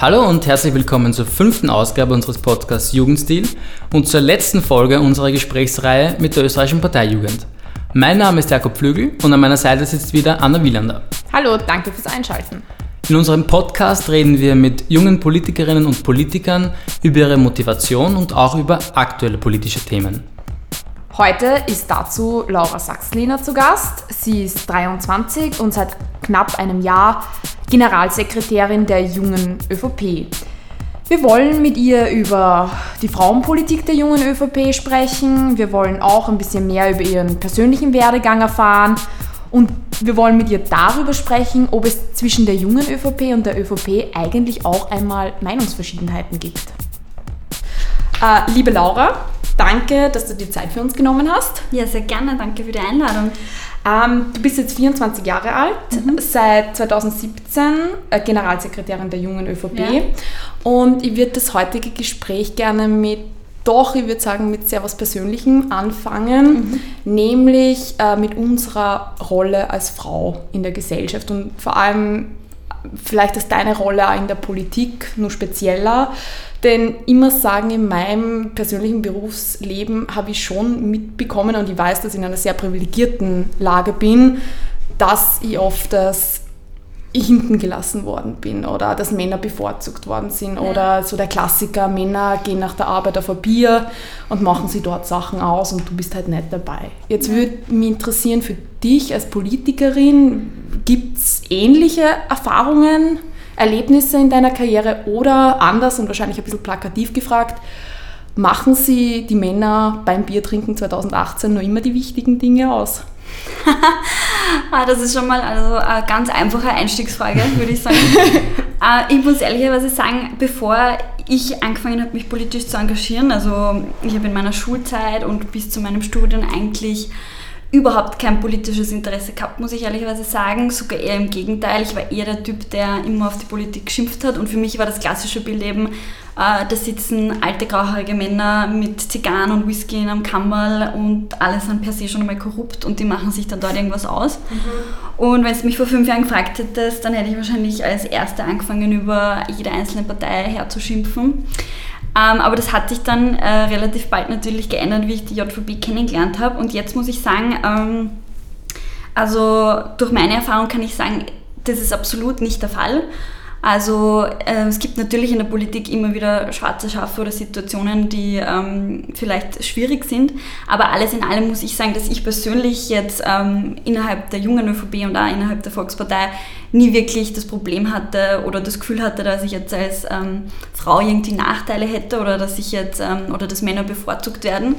Hallo und herzlich willkommen zur fünften Ausgabe unseres Podcasts Jugendstil und zur letzten Folge unserer Gesprächsreihe mit der österreichischen Parteijugend. Mein Name ist Jakob Flügel und an meiner Seite sitzt wieder Anna Wielander. Hallo, danke fürs Einschalten. In unserem Podcast reden wir mit jungen Politikerinnen und Politikern über ihre Motivation und auch über aktuelle politische Themen. Heute ist dazu Laura Sachsliner zu Gast. Sie ist 23 und seit knapp einem Jahr Generalsekretärin der jungen ÖVP. Wir wollen mit ihr über die Frauenpolitik der jungen ÖVP sprechen. Wir wollen auch ein bisschen mehr über ihren persönlichen Werdegang erfahren. Und wir wollen mit ihr darüber sprechen, ob es zwischen der jungen ÖVP und der ÖVP eigentlich auch einmal Meinungsverschiedenheiten gibt. Äh, liebe Laura, danke, dass du dir Zeit für uns genommen hast. Ja, sehr gerne. Danke für die Einladung. Ähm, du bist jetzt 24 Jahre alt, mhm. seit 2017 äh, Generalsekretärin der Jungen ÖVP. Ja. Und ich würde das heutige Gespräch gerne mit, doch, ich würde sagen, mit sehr was Persönlichem anfangen, mhm. nämlich äh, mit unserer Rolle als Frau in der Gesellschaft und vor allem vielleicht ist deine Rolle auch in der Politik nur spezieller. Denn immer sagen, in meinem persönlichen Berufsleben habe ich schon mitbekommen und ich weiß, dass ich in einer sehr privilegierten Lage bin, dass ich oft das hinten gelassen worden bin oder dass Männer bevorzugt worden sind ja. oder so der Klassiker, Männer gehen nach der Arbeit auf ein Bier und machen sie dort Sachen aus und du bist halt nicht dabei. Jetzt ja. würde mich interessieren für dich als Politikerin, gibt es ähnliche Erfahrungen Erlebnisse in deiner Karriere oder anders und wahrscheinlich ein bisschen plakativ gefragt, machen Sie die Männer beim Biertrinken 2018 nur immer die wichtigen Dinge aus? ah, das ist schon mal also eine ganz einfache Einstiegsfrage, würde ich sagen. äh, ich muss ehrlicherweise sagen, bevor ich angefangen habe, mich politisch zu engagieren, also ich habe in meiner Schulzeit und bis zu meinem Studium eigentlich überhaupt kein politisches Interesse gehabt, muss ich ehrlicherweise sagen. Sogar eher im Gegenteil. Ich war eher der Typ, der immer auf die Politik geschimpft hat. Und für mich war das klassische Bild eben, äh, da sitzen alte grauhaarige Männer mit Zigarren und Whisky in einem Kammerl und alle sind per se schon einmal korrupt und die machen sich dann dort irgendwas aus. Mhm. Und wenn du mich vor fünf Jahren gefragt hättest, dann hätte ich wahrscheinlich als Erste angefangen, über jede einzelne Partei herzuschimpfen. Ähm, aber das hat sich dann äh, relativ bald natürlich geändert, wie ich die JVB kennengelernt habe. Und jetzt muss ich sagen, ähm, also durch meine Erfahrung kann ich sagen, das ist absolut nicht der Fall. Also äh, es gibt natürlich in der Politik immer wieder schwarze Schafe oder Situationen, die ähm, vielleicht schwierig sind. Aber alles in allem muss ich sagen, dass ich persönlich jetzt ähm, innerhalb der jungen ÖVP und auch innerhalb der Volkspartei nie wirklich das Problem hatte oder das Gefühl hatte, dass ich jetzt als ähm, Frau irgendwie Nachteile hätte oder dass ich jetzt ähm, oder dass Männer bevorzugt werden.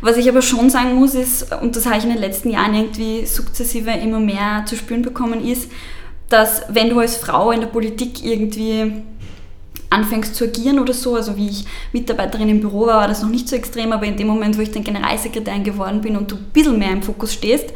Was ich aber schon sagen muss, ist, und das habe ich in den letzten Jahren irgendwie sukzessive immer mehr zu spüren bekommen, ist, dass wenn du als Frau in der Politik irgendwie anfängst zu agieren oder so, also wie ich Mitarbeiterin im Büro war, war das noch nicht so extrem, aber in dem Moment, wo ich dann Generalsekretärin geworden bin und du ein bisschen mehr im Fokus stehst,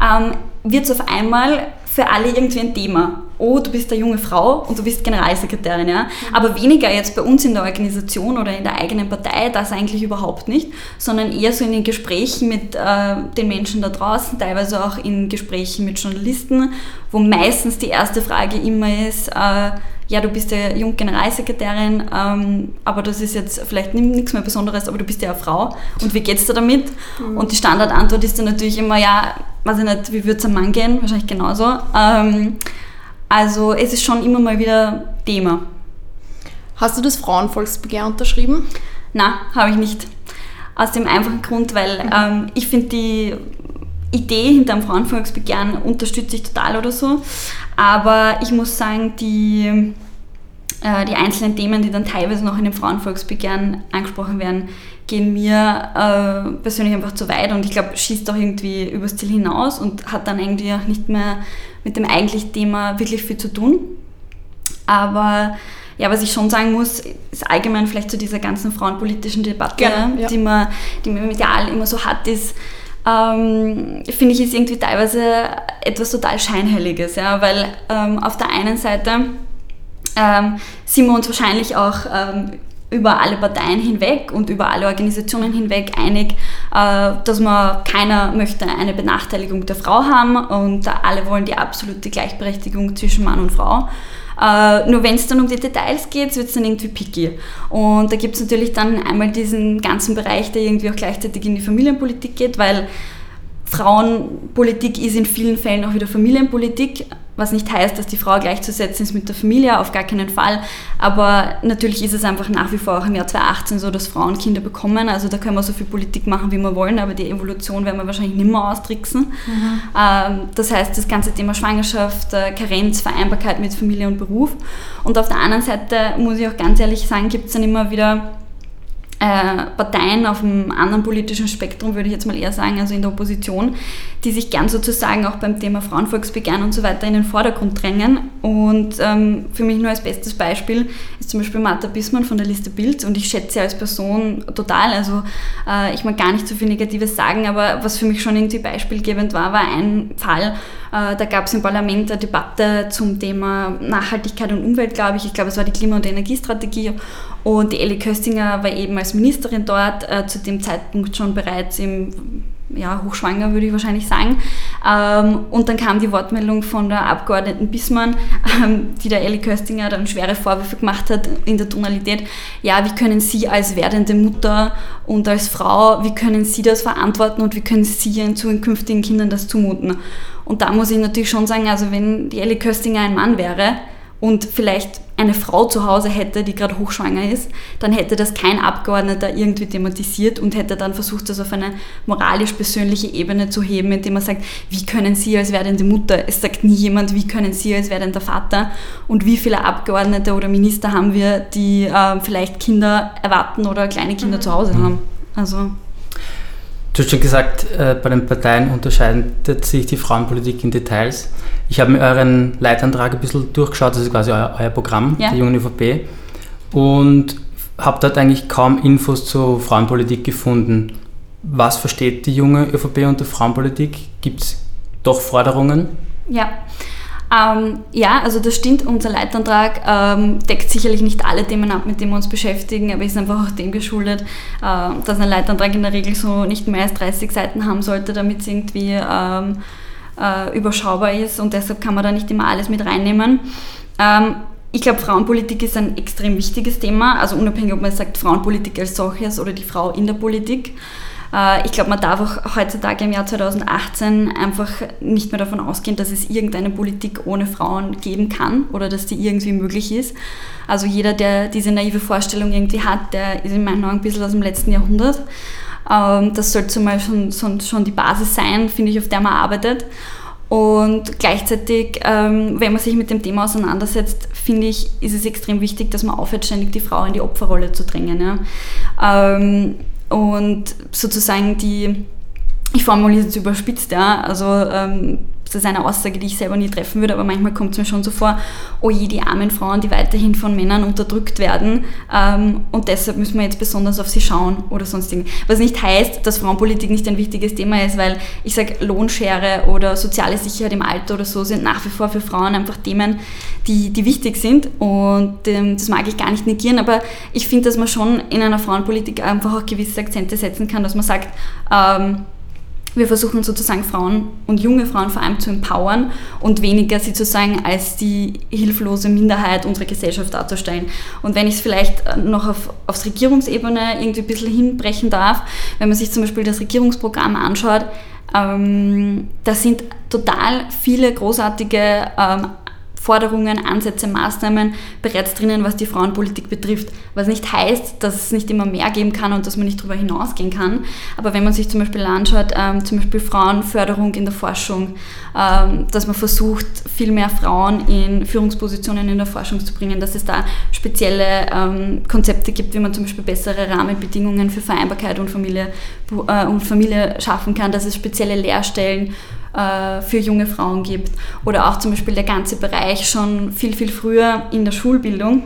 ähm, wird es auf einmal für alle irgendwie ein Thema. Oh, du bist eine junge Frau und du bist Generalsekretärin, ja. Aber weniger jetzt bei uns in der Organisation oder in der eigenen Partei, das eigentlich überhaupt nicht, sondern eher so in den Gesprächen mit äh, den Menschen da draußen, teilweise auch in Gesprächen mit Journalisten, wo meistens die erste Frage immer ist, äh, ja, du bist ja Junggeneralsekretärin, ähm, aber das ist jetzt vielleicht nichts mehr Besonderes, aber du bist ja eine Frau und wie geht's dir damit? Mhm. Und die Standardantwort ist dann natürlich immer, ja, weiß ich nicht, wie würde es einem Mann gehen? Wahrscheinlich genauso. Ähm, also es ist schon immer mal wieder Thema. Hast du das Frauenvolksbegehr unterschrieben? Na, habe ich nicht. Aus dem einfachen Grund, weil mhm. ähm, ich finde die Idee hinter dem Frauenvolksbegehren unterstütze ich total oder so. Aber ich muss sagen, die, äh, die einzelnen Themen, die dann teilweise noch in dem Frauenvolksbegehren angesprochen werden, gehen mir äh, persönlich einfach zu weit und ich glaube, schießt auch irgendwie übers Ziel hinaus und hat dann eigentlich auch nicht mehr mit dem eigentlichen Thema wirklich viel zu tun. Aber ja, was ich schon sagen muss, ist allgemein vielleicht zu dieser ganzen frauenpolitischen Debatte, Gerne, ja. die, man, die man medial immer so hat, ist, ähm, finde ich, ist irgendwie teilweise etwas total Scheinheiliges, ja, weil ähm, auf der einen Seite ähm, sind wir uns wahrscheinlich auch ähm, über alle Parteien hinweg und über alle Organisationen hinweg einig, äh, dass man keiner möchte eine Benachteiligung der Frau haben und alle wollen die absolute Gleichberechtigung zwischen Mann und Frau. Äh, nur wenn es dann um die Details geht, wird es dann irgendwie picky. Und da gibt es natürlich dann einmal diesen ganzen Bereich, der irgendwie auch gleichzeitig in die Familienpolitik geht, weil Frauenpolitik ist in vielen Fällen auch wieder Familienpolitik, was nicht heißt, dass die Frau gleichzusetzen ist mit der Familie, auf gar keinen Fall. Aber natürlich ist es einfach nach wie vor auch im Jahr 2018 so, dass Frauen Kinder bekommen. Also da können wir so viel Politik machen, wie wir wollen, aber die Evolution werden wir wahrscheinlich nicht mehr austricksen. Mhm. Ähm, das heißt, das ganze Thema Schwangerschaft, äh, Karenz, Vereinbarkeit mit Familie und Beruf. Und auf der anderen Seite muss ich auch ganz ehrlich sagen, gibt es dann immer wieder Parteien auf einem anderen politischen Spektrum, würde ich jetzt mal eher sagen, also in der Opposition, die sich gern sozusagen auch beim Thema Frauenvolksbegehren und so weiter in den Vordergrund drängen. Und ähm, für mich nur als bestes Beispiel ist zum Beispiel Martha Bismann von der Liste Bild und ich schätze sie als Person total. Also äh, ich mag gar nicht so viel Negatives sagen, aber was für mich schon irgendwie beispielgebend war, war ein Fall, äh, da gab es im Parlament eine Debatte zum Thema Nachhaltigkeit und Umwelt, glaube ich. Ich glaube, es war die Klima- und Energiestrategie und die Elli Köstinger war eben als Ministerin dort, äh, zu dem Zeitpunkt schon bereits im ja, hochschwanger, würde ich wahrscheinlich sagen. Ähm, und dann kam die Wortmeldung von der Abgeordneten Bismann, ähm, die der Elli Köstinger dann schwere Vorwürfe gemacht hat in der Tonalität. Ja, wie können Sie als werdende Mutter und als Frau, wie können Sie das verantworten und wie können Sie Ihren zukünftigen Kindern das zumuten? Und da muss ich natürlich schon sagen, also wenn die Elli Köstinger ein Mann wäre, und vielleicht eine Frau zu Hause hätte, die gerade hochschwanger ist, dann hätte das kein Abgeordneter irgendwie thematisiert und hätte dann versucht, das auf eine moralisch-persönliche Ebene zu heben, indem er sagt, wie können Sie als werdende Mutter, es sagt nie jemand, wie können Sie als werdender Vater und wie viele Abgeordnete oder Minister haben wir, die äh, vielleicht Kinder erwarten oder kleine Kinder mhm. zu Hause haben. Also Du hast schon gesagt, äh, bei den Parteien unterscheidet sich die Frauenpolitik in Details. Ich habe mir euren Leitantrag ein bisschen durchgeschaut, das ist quasi euer, euer Programm ja. der jungen ÖVP, und habe dort eigentlich kaum Infos zur Frauenpolitik gefunden. Was versteht die junge ÖVP unter Frauenpolitik? Gibt es doch Forderungen? Ja, ähm, ja, also das stimmt, unser Leitantrag ähm, deckt sicherlich nicht alle Themen ab, mit denen wir uns beschäftigen, aber ist einfach auch dem geschuldet, äh, dass ein Leitantrag in der Regel so nicht mehr als 30 Seiten haben sollte, damit es irgendwie ähm, äh, überschaubar ist und deshalb kann man da nicht immer alles mit reinnehmen. Ähm, ich glaube, Frauenpolitik ist ein extrem wichtiges Thema, also unabhängig, ob man sagt Frauenpolitik als solches oder die Frau in der Politik. Äh, ich glaube, man darf auch heutzutage im Jahr 2018 einfach nicht mehr davon ausgehen, dass es irgendeine Politik ohne Frauen geben kann oder dass die irgendwie möglich ist. Also jeder, der diese naive Vorstellung irgendwie hat, der ist in meinen Augen ein bisschen aus dem letzten Jahrhundert. Ähm, das sollte zumal schon, schon die Basis sein, finde ich, auf der man arbeitet. Und gleichzeitig, ähm, wenn man sich mit dem Thema auseinandersetzt, finde ich, ist es extrem wichtig, dass man aufhört, ständig die Frau in die Opferrolle zu drängen. Ja. Und sozusagen die, ich formuliere es überspitzt, ja, also ähm, das ist eine Aussage, die ich selber nie treffen würde, aber manchmal kommt es mir schon so vor, oh je, die armen Frauen, die weiterhin von Männern unterdrückt werden ähm, und deshalb müssen wir jetzt besonders auf sie schauen oder sonst irgendwie. Was nicht heißt, dass Frauenpolitik nicht ein wichtiges Thema ist, weil ich sage, Lohnschere oder soziale Sicherheit im Alter oder so sind nach wie vor für Frauen einfach Themen, die, die wichtig sind und ähm, das mag ich gar nicht negieren, aber ich finde, dass man schon in einer Frauenpolitik einfach auch gewisse Akzente setzen kann, dass man sagt, ähm, wir versuchen sozusagen Frauen und junge Frauen vor allem zu empowern und weniger sie zu sagen als die hilflose Minderheit unserer Gesellschaft darzustellen. Und wenn ich es vielleicht noch auf, aufs Regierungsebene irgendwie ein bisschen hinbrechen darf, wenn man sich zum Beispiel das Regierungsprogramm anschaut, ähm, da sind total viele großartige ähm, Forderungen, Ansätze, Maßnahmen bereits drinnen, was die Frauenpolitik betrifft. Was nicht heißt, dass es nicht immer mehr geben kann und dass man nicht darüber hinausgehen kann. Aber wenn man sich zum Beispiel anschaut, ähm, zum Beispiel Frauenförderung in der Forschung, ähm, dass man versucht, viel mehr Frauen in Führungspositionen in der Forschung zu bringen, dass es da spezielle ähm, Konzepte gibt, wie man zum Beispiel bessere Rahmenbedingungen für Vereinbarkeit und Familie, äh, und Familie schaffen kann, dass es spezielle Lehrstellen äh, für junge Frauen gibt. Oder auch zum Beispiel der ganze Bereich schon viel, viel früher in der Schulbildung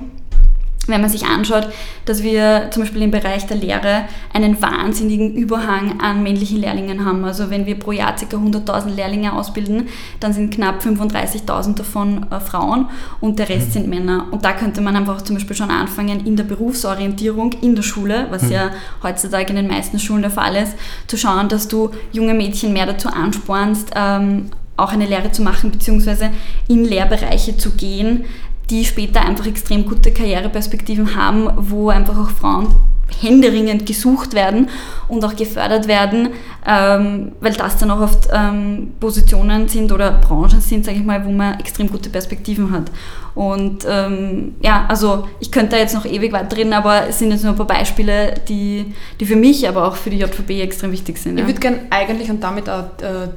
wenn man sich anschaut, dass wir zum Beispiel im Bereich der Lehre einen wahnsinnigen Überhang an männlichen Lehrlingen haben. Also wenn wir pro Jahr ca. 100.000 Lehrlinge ausbilden, dann sind knapp 35.000 davon äh, Frauen und der Rest mhm. sind Männer. Und da könnte man einfach zum Beispiel schon anfangen, in der Berufsorientierung in der Schule, was mhm. ja heutzutage in den meisten Schulen der Fall ist, zu schauen, dass du junge Mädchen mehr dazu anspornst, ähm, auch eine Lehre zu machen, beziehungsweise in Lehrbereiche zu gehen, die später einfach extrem gute Karriereperspektiven haben, wo einfach auch Frauen händeringend gesucht werden und auch gefördert werden, ähm, weil das dann auch oft ähm, Positionen sind oder Branchen sind, sage ich mal, wo man extrem gute Perspektiven hat. Und ähm, ja, also ich könnte da jetzt noch ewig weit reden, aber es sind jetzt nur ein paar Beispiele, die, die für mich, aber auch für die JVB extrem wichtig sind. Ich ja. würde gerne eigentlich und damit auch äh,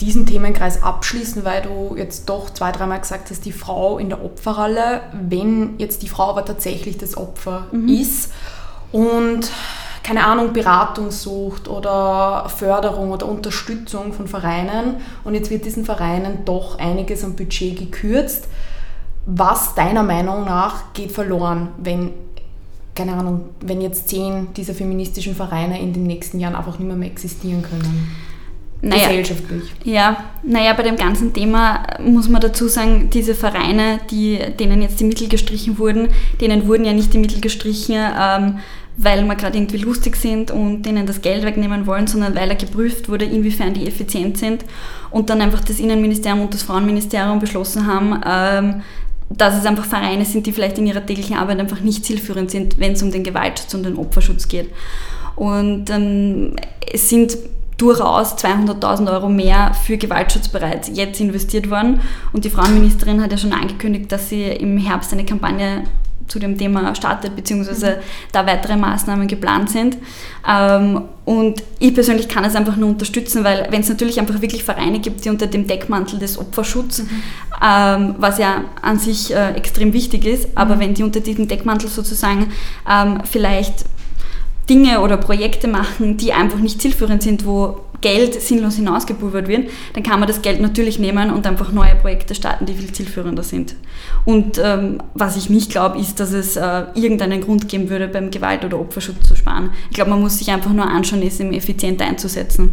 diesen Themenkreis abschließen, weil du jetzt doch zwei, dreimal gesagt hast, die Frau in der Opferrolle, wenn jetzt die Frau aber tatsächlich das Opfer mhm. ist und keine Ahnung, Beratung sucht oder Förderung oder Unterstützung von Vereinen und jetzt wird diesen Vereinen doch einiges am Budget gekürzt. Was deiner Meinung nach geht verloren, wenn, keine Ahnung, wenn jetzt zehn dieser feministischen Vereine in den nächsten Jahren einfach nicht mehr, mehr existieren können? Naja, gesellschaftlich. Ja, naja, bei dem ganzen Thema muss man dazu sagen, diese Vereine, die, denen jetzt die Mittel gestrichen wurden, denen wurden ja nicht die Mittel gestrichen, ähm, weil wir gerade irgendwie lustig sind und denen das Geld wegnehmen wollen, sondern weil er geprüft wurde, inwiefern die effizient sind und dann einfach das Innenministerium und das Frauenministerium beschlossen haben, ähm, dass es einfach Vereine sind, die vielleicht in ihrer täglichen Arbeit einfach nicht zielführend sind, wenn es um den Gewaltschutz und den Opferschutz geht. Und ähm, es sind durchaus 200.000 Euro mehr für Gewaltschutz bereits jetzt investiert worden. Und die Frauenministerin hat ja schon angekündigt, dass sie im Herbst eine Kampagne zu dem Thema startet, beziehungsweise mhm. da weitere Maßnahmen geplant sind. Ähm, und ich persönlich kann es einfach nur unterstützen, weil wenn es natürlich einfach wirklich Vereine gibt, die unter dem Deckmantel des Opferschutzes, mhm. ähm, was ja an sich äh, extrem wichtig ist, aber mhm. wenn die unter diesem Deckmantel sozusagen ähm, vielleicht Dinge oder Projekte machen, die einfach nicht zielführend sind, wo Geld sinnlos hinausgepulvert wird, dann kann man das Geld natürlich nehmen und einfach neue Projekte starten, die viel zielführender sind. Und ähm, was ich nicht glaube, ist, dass es äh, irgendeinen Grund geben würde, beim Gewalt- oder Opferschutz zu sparen. Ich glaube, man muss sich einfach nur anschauen, es effizient einzusetzen.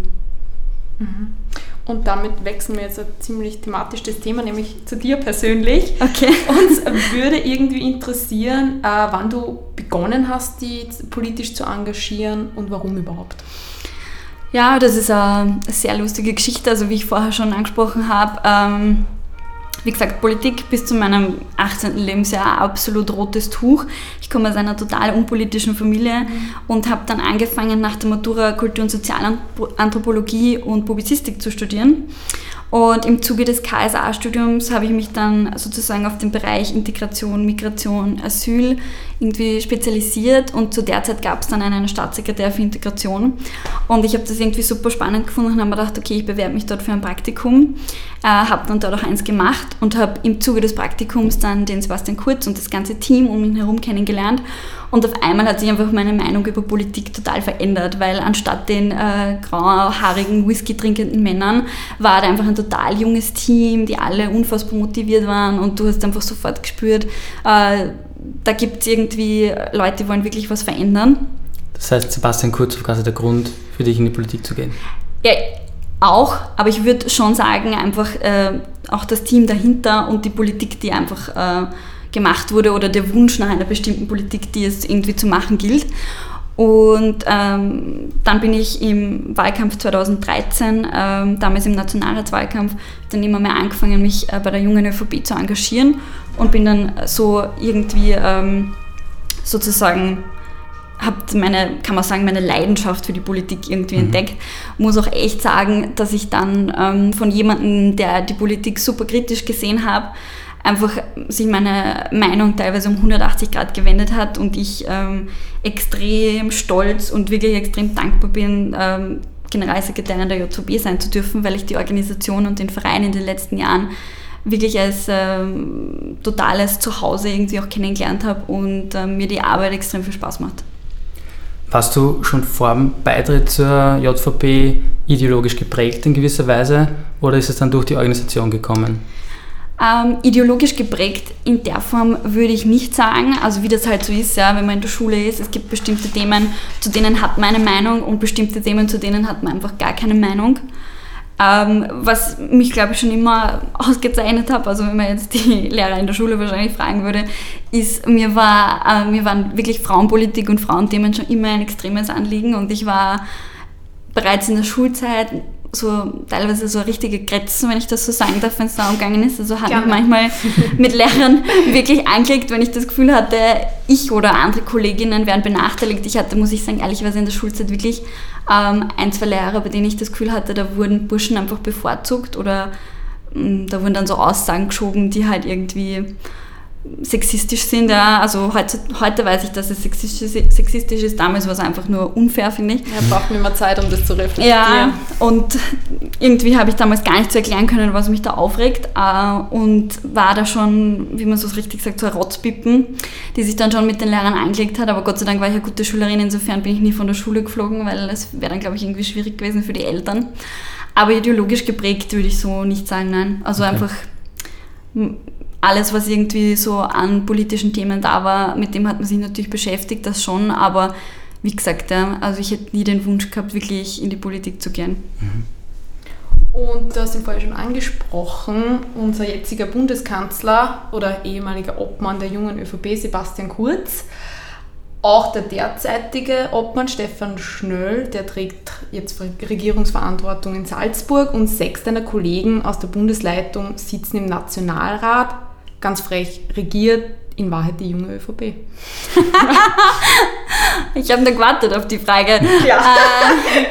Mhm. Und damit wechseln wir jetzt ein ziemlich thematisch das Thema, nämlich zu dir persönlich. Okay. Uns würde irgendwie interessieren, äh, wann du begonnen hast, dich politisch zu engagieren und warum überhaupt. Ja, das ist eine sehr lustige Geschichte. Also wie ich vorher schon angesprochen habe, ähm, wie gesagt, Politik bis zu meinem 18. Lebensjahr absolut rotes Tuch. Ich komme aus einer total unpolitischen Familie und habe dann angefangen, nach der Matura Kultur- und Sozialanthropologie und Publizistik zu studieren. Und im Zuge des KSA-Studiums habe ich mich dann sozusagen auf den Bereich Integration, Migration, Asyl irgendwie spezialisiert und zu der Zeit gab es dann einen Staatssekretär für Integration. Und ich habe das irgendwie super spannend gefunden und habe mir gedacht, okay, ich bewerbe mich dort für ein Praktikum, äh, habe dann dort auch eins gemacht und habe im Zuge des Praktikums dann den Sebastian Kurz und das ganze Team um ihn herum kennengelernt. Und auf einmal hat sich einfach meine Meinung über Politik total verändert, weil anstatt den äh, grauhaarigen, Whisky trinkenden Männern war da einfach ein total junges Team, die alle unfassbar motiviert waren und du hast einfach sofort gespürt, äh, da gibt es irgendwie Leute, die wollen wirklich was verändern. Das heißt, Sebastian Kurz war quasi der Grund für dich in die Politik zu gehen? Ja, auch, aber ich würde schon sagen, einfach äh, auch das Team dahinter und die Politik, die einfach äh, gemacht wurde oder der Wunsch nach einer bestimmten Politik, die es irgendwie zu machen gilt. Und ähm, dann bin ich im Wahlkampf 2013, ähm, damals im Nationalratswahlkampf, dann immer mehr angefangen, mich äh, bei der jungen ÖVP zu engagieren und bin dann so irgendwie ähm, sozusagen habe meine, kann man sagen, meine Leidenschaft für die Politik irgendwie mhm. entdeckt. Muss auch echt sagen, dass ich dann ähm, von jemandem, der die Politik super kritisch gesehen habe, einfach sich meine Meinung teilweise um 180 Grad gewendet hat und ich ähm, extrem stolz und wirklich extrem dankbar bin, ähm, Generalsekretärin der JVB sein zu dürfen, weil ich die Organisation und den Verein in den letzten Jahren wirklich als ähm, totales Zuhause irgendwie auch kennengelernt habe und ähm, mir die Arbeit extrem viel Spaß macht. Warst du schon vor dem Beitritt zur JVP ideologisch geprägt in gewisser Weise oder ist es dann durch die Organisation gekommen? Ähm, ideologisch geprägt in der Form würde ich nicht sagen, also wie das halt so ist, ja, wenn man in der Schule ist, es gibt bestimmte Themen, zu denen hat man eine Meinung und bestimmte Themen, zu denen hat man einfach gar keine Meinung. Ähm, was mich, glaube ich, schon immer ausgezeichnet hat, also wenn man jetzt die Lehrer in der Schule wahrscheinlich fragen würde, ist, mir, war, äh, mir waren wirklich Frauenpolitik und Frauenthemen schon immer ein extremes Anliegen und ich war bereits in der Schulzeit so teilweise so richtige Grätzen, wenn ich das so sagen darf, wenn es da umgegangen ist. Also hat mich manchmal mit Lehrern wirklich angelegt, wenn ich das Gefühl hatte, ich oder andere Kolleginnen werden benachteiligt. Ich hatte, muss ich sagen, ehrlicherweise in der Schulzeit wirklich ähm, ein, zwei Lehrer, bei denen ich das Gefühl hatte, da wurden Burschen einfach bevorzugt oder mh, da wurden dann so Aussagen geschoben, die halt irgendwie sexistisch sind. Ja. Also heute, heute weiß ich, dass es sexistisch, sexistisch ist. Damals war es einfach nur unfair, finde ich. Ja, braucht nicht mehr Zeit, um das zu reflektieren. Ja, und irgendwie habe ich damals gar nicht zu erklären können, was mich da aufregt. Äh, und war da schon, wie man so richtig sagt, so ein Rotzpippen, die sich dann schon mit den Lehrern eingelegt hat. Aber Gott sei Dank war ich eine gute Schülerin. Insofern bin ich nie von der Schule geflogen, weil es wäre dann, glaube ich, irgendwie schwierig gewesen für die Eltern. Aber ideologisch geprägt würde ich so nicht sagen, nein. Also okay. einfach alles, was irgendwie so an politischen Themen da war, mit dem hat man sich natürlich beschäftigt, das schon, aber wie gesagt, ja, also ich hätte nie den Wunsch gehabt, wirklich in die Politik zu gehen. Mhm. Und du hast ihn vorher schon angesprochen, unser jetziger Bundeskanzler oder ehemaliger Obmann der jungen ÖVP, Sebastian Kurz, auch der derzeitige Obmann Stefan Schnöll, der trägt jetzt Regierungsverantwortung in Salzburg und sechs deiner Kollegen aus der Bundesleitung sitzen im Nationalrat ganz frech, regiert in Wahrheit die junge ÖVP? ich habe nur gewartet auf die Frage. Ja. Äh,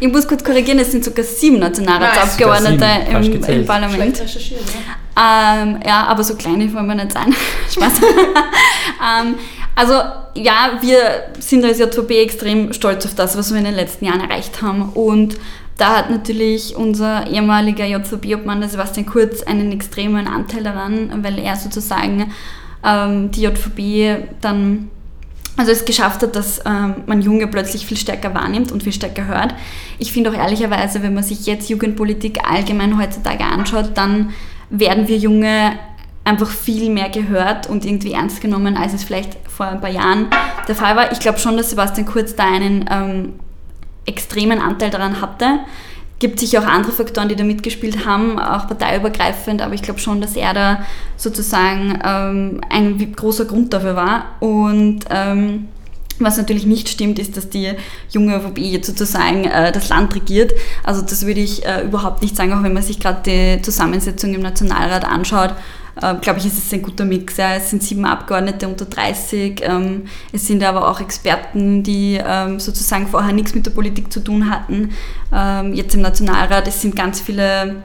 ich muss kurz korrigieren, es sind sogar sieben Nationalratsabgeordnete im, im, Parlament. Ja. Ähm, ja, aber so kleine wollen wir nicht sein. Spaß. ähm, also ja, wir sind als JVP extrem stolz auf das, was wir in den letzten Jahren erreicht haben. Und da hat natürlich unser ehemaliger JVB-Obmann, Sebastian Kurz, einen extremen Anteil daran, weil er sozusagen ähm, die JVB dann also es geschafft hat, dass ähm, man Junge plötzlich viel stärker wahrnimmt und viel stärker hört. Ich finde auch ehrlicherweise, wenn man sich jetzt Jugendpolitik allgemein heutzutage anschaut, dann werden wir Junge einfach viel mehr gehört und irgendwie ernst genommen, als es vielleicht vor ein paar Jahren der Fall war. Ich glaube schon, dass Sebastian Kurz da einen ähm, extremen Anteil daran hatte. Gibt sicher auch andere Faktoren, die da mitgespielt haben, auch parteiübergreifend, aber ich glaube schon, dass er da sozusagen ähm, ein großer Grund dafür war. Und ähm, was natürlich nicht stimmt, ist, dass die junge ÖVP jetzt sozusagen äh, das Land regiert. Also das würde ich äh, überhaupt nicht sagen, auch wenn man sich gerade die Zusammensetzung im Nationalrat anschaut äh, glaube ich, ist es ein guter Mix. Ja. Es sind sieben Abgeordnete unter 30. Ähm, es sind aber auch Experten, die ähm, sozusagen vorher nichts mit der Politik zu tun hatten. Ähm, jetzt im Nationalrat, es sind ganz viele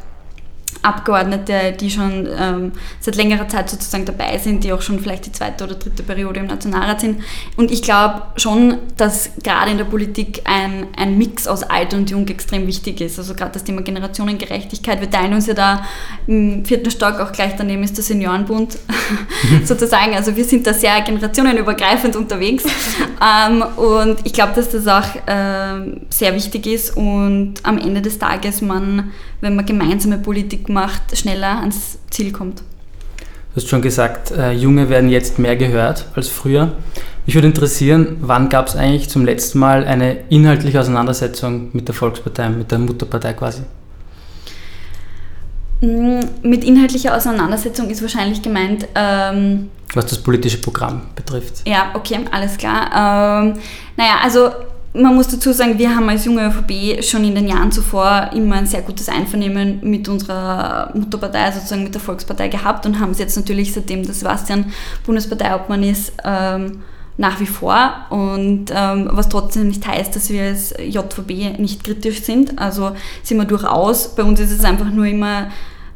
Abgeordnete, die schon ähm, seit längerer Zeit sozusagen dabei sind, die auch schon vielleicht die zweite oder dritte Periode im Nationalrat sind. Und ich glaube schon, dass gerade in der Politik ein, ein Mix aus alt und jung extrem wichtig ist. Also gerade das Thema Generationengerechtigkeit. Wir teilen uns ja da im vierten Stock, auch gleich daneben ist der Seniorenbund sozusagen. Also wir sind da sehr generationenübergreifend unterwegs. ähm, und ich glaube, dass das auch äh, sehr wichtig ist und am Ende des Tages man wenn man gemeinsame Politik macht, schneller ans Ziel kommt. Du hast schon gesagt, äh, Junge werden jetzt mehr gehört als früher. Mich würde interessieren, wann gab es eigentlich zum letzten Mal eine inhaltliche Auseinandersetzung mit der Volkspartei, mit der Mutterpartei quasi? Mm, mit inhaltlicher Auseinandersetzung ist wahrscheinlich gemeint. Ähm, Was das politische Programm betrifft. Ja, okay, alles klar. Ähm, naja, also man muss dazu sagen, wir haben als junge ÖVP schon in den Jahren zuvor immer ein sehr gutes Einvernehmen mit unserer Mutterpartei, sozusagen mit der Volkspartei gehabt und haben es jetzt natürlich, seitdem der Sebastian Bundesparteiobmann ist, ähm, nach wie vor. Und ähm, was trotzdem nicht heißt, dass wir als JVB nicht kritisch sind. Also sind wir durchaus. Bei uns ist es einfach nur immer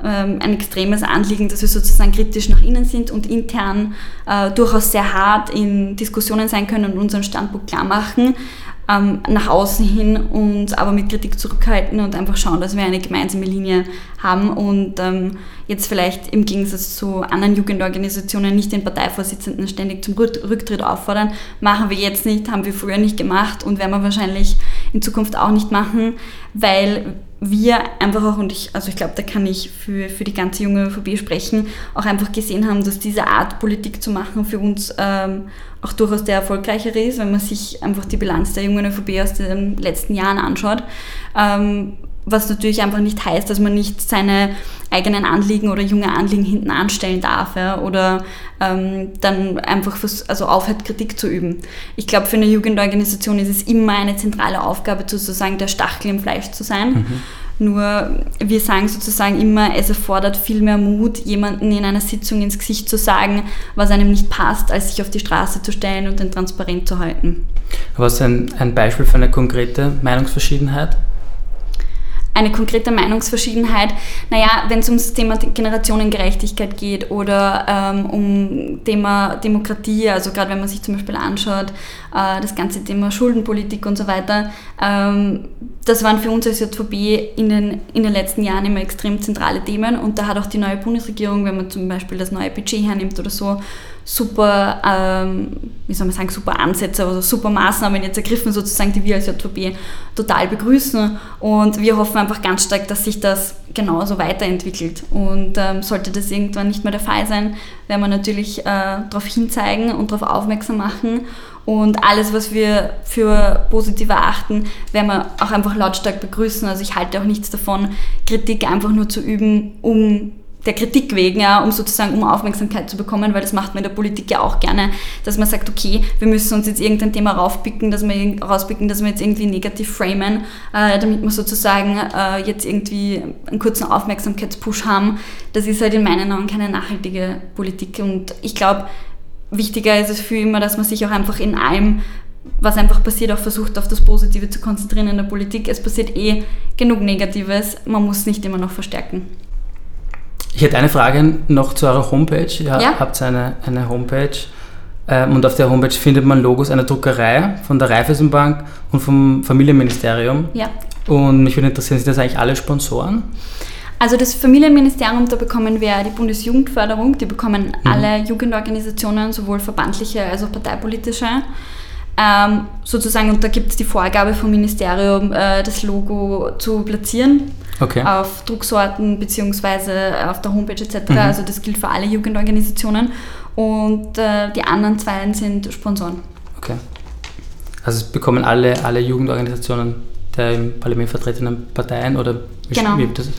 ähm, ein extremes Anliegen, dass wir sozusagen kritisch nach innen sind und intern äh, durchaus sehr hart in Diskussionen sein können und unseren Standpunkt klar machen ähm, nach außen hin uns aber mit Kritik zurückhalten und einfach schauen, dass wir eine gemeinsame Linie haben und ähm, jetzt vielleicht im Gegensatz zu anderen Jugendorganisationen nicht den Parteivorsitzenden ständig zum Rücktritt auffordern. Machen wir jetzt nicht, haben wir früher nicht gemacht und werden wir wahrscheinlich in Zukunft auch nicht machen, weil wir einfach auch, und ich, also ich glaube, da kann ich für, für die ganze junge ÖVP sprechen, auch einfach gesehen haben, dass diese Art Politik zu machen für uns ähm, auch durchaus der erfolgreichere ist, wenn man sich einfach die Bilanz der jungen ÖVP aus den letzten Jahren anschaut. Ähm, was natürlich einfach nicht heißt, dass man nicht seine eigenen Anliegen oder junge Anliegen hinten anstellen darf ja, oder ähm, dann einfach fürs, also aufhört, Kritik zu üben. Ich glaube, für eine Jugendorganisation ist es immer eine zentrale Aufgabe, sozusagen der Stachel im Fleisch zu sein. Mhm. Nur wir sagen sozusagen immer, es erfordert viel mehr Mut, jemanden in einer Sitzung ins Gesicht zu sagen, was einem nicht passt, als sich auf die Straße zu stellen und den transparent zu halten. Was ein, ein Beispiel für eine konkrete Meinungsverschiedenheit? Eine konkrete Meinungsverschiedenheit. Naja, wenn es ums Thema Generationengerechtigkeit geht oder ähm, um Thema Demokratie, also gerade wenn man sich zum Beispiel anschaut, äh, das ganze Thema Schuldenpolitik und so weiter, ähm, das waren für uns als JVB in den, in den letzten Jahren immer extrem zentrale Themen und da hat auch die neue Bundesregierung, wenn man zum Beispiel das neue Budget hernimmt oder so, super, ähm, wie soll man sagen, super Ansätze, also super Maßnahmen jetzt ergriffen, sozusagen, die wir als JVB total begrüßen. Und wir hoffen einfach ganz stark, dass sich das genauso weiterentwickelt. Und ähm, sollte das irgendwann nicht mehr der Fall sein, werden wir natürlich äh, darauf hinzeigen und darauf aufmerksam machen. Und alles, was wir für positiv erachten, werden wir auch einfach lautstark begrüßen. Also ich halte auch nichts davon, Kritik einfach nur zu üben, um der Kritik wegen, ja, um sozusagen um Aufmerksamkeit zu bekommen, weil das macht man in der Politik ja auch gerne, dass man sagt, okay, wir müssen uns jetzt irgendein Thema raufpicken, dass wir rauspicken, dass wir jetzt irgendwie negativ framen, äh, damit wir sozusagen äh, jetzt irgendwie einen kurzen Aufmerksamkeitspush haben. Das ist halt in meinen Augen keine nachhaltige Politik und ich glaube, wichtiger ist es für immer, dass man sich auch einfach in allem was einfach passiert, auch versucht, auf das Positive zu konzentrieren in der Politik. Es passiert eh genug Negatives, man muss nicht immer noch verstärken. Ich hätte eine Frage noch zu eurer Homepage. Ihr ja? habt eine, eine Homepage ähm, und auf der Homepage findet man Logos einer Druckerei von der Raiffeisenbank und vom Familienministerium. Ja. Und mich würde interessieren, sind das eigentlich alle Sponsoren? Also das Familienministerium, da bekommen wir die Bundesjugendförderung, die bekommen mhm. alle Jugendorganisationen, sowohl verbandliche als auch parteipolitische. Ähm, sozusagen, und da gibt es die Vorgabe vom Ministerium, äh, das Logo zu platzieren okay. auf Drucksorten bzw. auf der Homepage etc. Mhm. Also das gilt für alle Jugendorganisationen. Und äh, die anderen zwei sind Sponsoren. Okay. Also es bekommen alle, alle Jugendorganisationen der im Parlament vertretenen Parteien oder wie genau. wie das?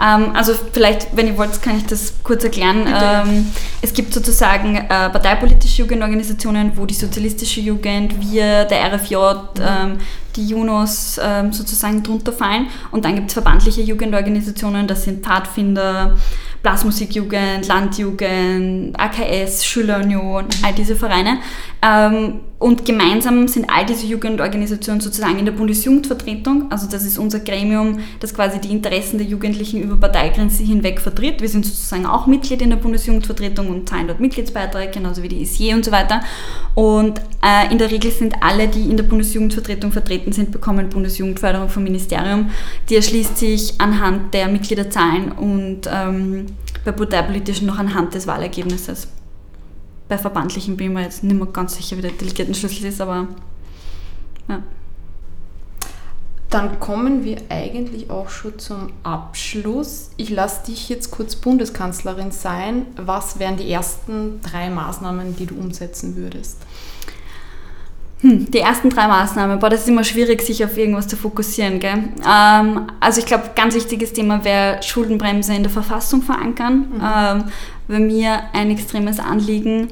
Ähm, also vielleicht, wenn ihr wollt, kann ich das kurz erklären. Ähm, es gibt sozusagen äh, parteipolitische Jugendorganisationen, wo die sozialistische Jugend, wir, der RFJ, mhm. ähm, die Junos ähm, sozusagen drunter fallen. Und dann gibt es verbandliche Jugendorganisationen, das sind Pfadfinder, Blasmusikjugend, Landjugend, AKS, Schülerunion, all diese Vereine. Ähm, und gemeinsam sind all diese Jugendorganisationen sozusagen in der Bundesjugendvertretung. Also das ist unser Gremium, das quasi die Interessen der Jugendlichen über Parteigrenzen hinweg vertritt. Wir sind sozusagen auch Mitglied in der Bundesjugendvertretung und zahlen dort Mitgliedsbeiträge, genauso wie die ISJ und so weiter. Und äh, in der Regel sind alle, die in der Bundesjugendvertretung vertreten sind, bekommen Bundesjugendförderung vom Ministerium. Die erschließt sich anhand der Mitgliederzahlen und ähm, bei parteipolitischen noch anhand des Wahlergebnisses bei verbandlichen bin ich mir jetzt nicht mehr ganz sicher, wie der Delegiertenschlüssel ist, aber ja. Dann kommen wir eigentlich auch schon zum Abschluss. Ich lasse dich jetzt kurz Bundeskanzlerin sein. Was wären die ersten drei Maßnahmen, die du umsetzen würdest? Hm, die ersten drei Maßnahmen, boah, das ist immer schwierig, sich auf irgendwas zu fokussieren. Gell? Ähm, also ich glaube, ganz wichtiges Thema wäre Schuldenbremse in der Verfassung verankern. Mhm. Ähm, wäre mir ein extremes Anliegen.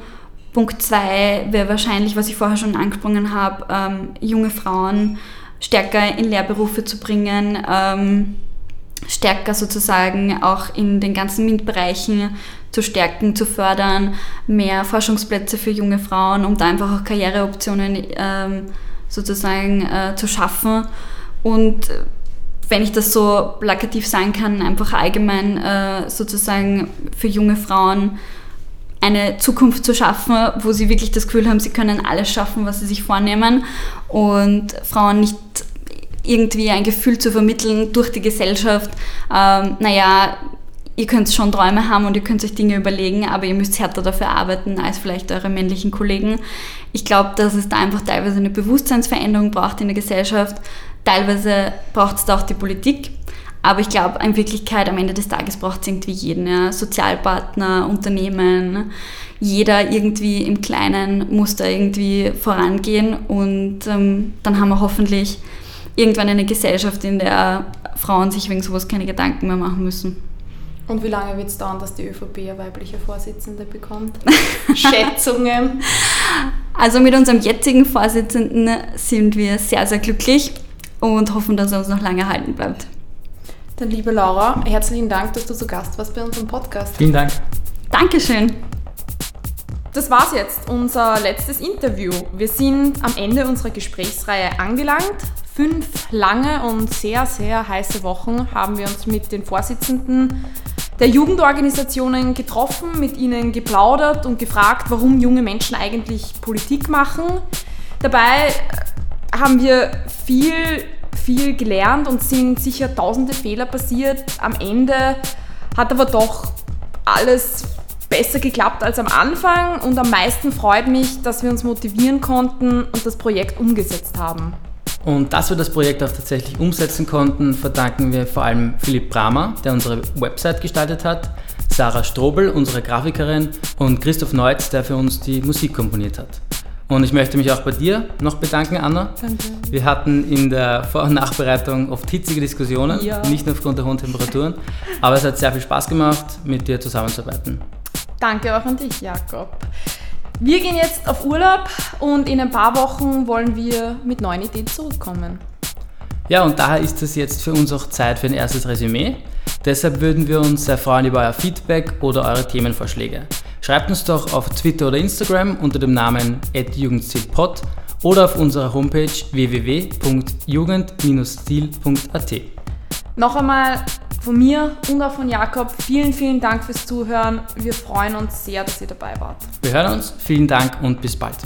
Punkt zwei wäre wahrscheinlich, was ich vorher schon angesprochen habe, ähm, junge Frauen stärker in Lehrberufe zu bringen, ähm, stärker sozusagen auch in den ganzen MINT-Bereichen zu stärken, zu fördern, mehr Forschungsplätze für junge Frauen, um da einfach auch Karriereoptionen ähm, sozusagen äh, zu schaffen. Und wenn ich das so plakativ sagen kann, einfach allgemein äh, sozusagen für junge Frauen eine Zukunft zu schaffen, wo sie wirklich das Gefühl haben, sie können alles schaffen, was sie sich vornehmen und Frauen nicht irgendwie ein Gefühl zu vermitteln durch die Gesellschaft, ähm, naja, ihr könnt schon Träume haben und ihr könnt euch Dinge überlegen, aber ihr müsst härter dafür arbeiten als vielleicht eure männlichen Kollegen. Ich glaube, dass es da einfach teilweise eine Bewusstseinsveränderung braucht in der Gesellschaft. Teilweise braucht es da auch die Politik. Aber ich glaube, in Wirklichkeit am Ende des Tages braucht es irgendwie jeden. Ja? Sozialpartner, Unternehmen, jeder irgendwie im Kleinen muss da irgendwie vorangehen und ähm, dann haben wir hoffentlich irgendwann eine Gesellschaft, in der Frauen sich wegen sowas keine Gedanken mehr machen müssen. Und wie lange wird es dauern, dass die ÖVP eine weibliche Vorsitzende bekommt? Schätzungen? Also mit unserem jetzigen Vorsitzenden sind wir sehr, sehr glücklich und hoffen, dass er uns noch lange halten bleibt. Dann liebe Laura, herzlichen Dank, dass du zu Gast warst bei unserem Podcast. Vielen Dank. Dankeschön. Das war's jetzt, unser letztes Interview. Wir sind am Ende unserer Gesprächsreihe angelangt. Fünf lange und sehr, sehr heiße Wochen haben wir uns mit den Vorsitzenden der Jugendorganisationen getroffen, mit ihnen geplaudert und gefragt, warum junge Menschen eigentlich Politik machen. Dabei haben wir viel, viel gelernt und sind sicher tausende Fehler passiert. Am Ende hat aber doch alles besser geklappt als am Anfang und am meisten freut mich, dass wir uns motivieren konnten und das Projekt umgesetzt haben. Und dass wir das Projekt auch tatsächlich umsetzen konnten, verdanken wir vor allem Philipp Bramer, der unsere Website gestaltet hat, Sarah Strobel, unsere Grafikerin, und Christoph Neutz, der für uns die Musik komponiert hat. Und ich möchte mich auch bei dir noch bedanken, Anna. Danke. Wir hatten in der Vor- und Nachbereitung oft hitzige Diskussionen, Ja. nicht nur aufgrund der hohen Temperaturen, aber es hat sehr viel Spaß gemacht, mit dir zusammenzuarbeiten. Danke auch an dich, Jakob. Wir gehen jetzt auf Urlaub und in ein paar Wochen wollen wir mit neuen Ideen zurückkommen. Ja, und daher ist es jetzt für uns auch Zeit für ein erstes Resümee. Deshalb würden wir uns sehr freuen über euer Feedback oder eure Themenvorschläge. Schreibt uns doch auf Twitter oder Instagram unter dem Namen jugendstilpod oder auf unserer Homepage www.jugend-stil.at. Noch einmal von mir und auch von Jakob vielen, vielen Dank fürs Zuhören. Wir freuen uns sehr, dass ihr dabei wart. Wir hören uns, vielen Dank und bis bald.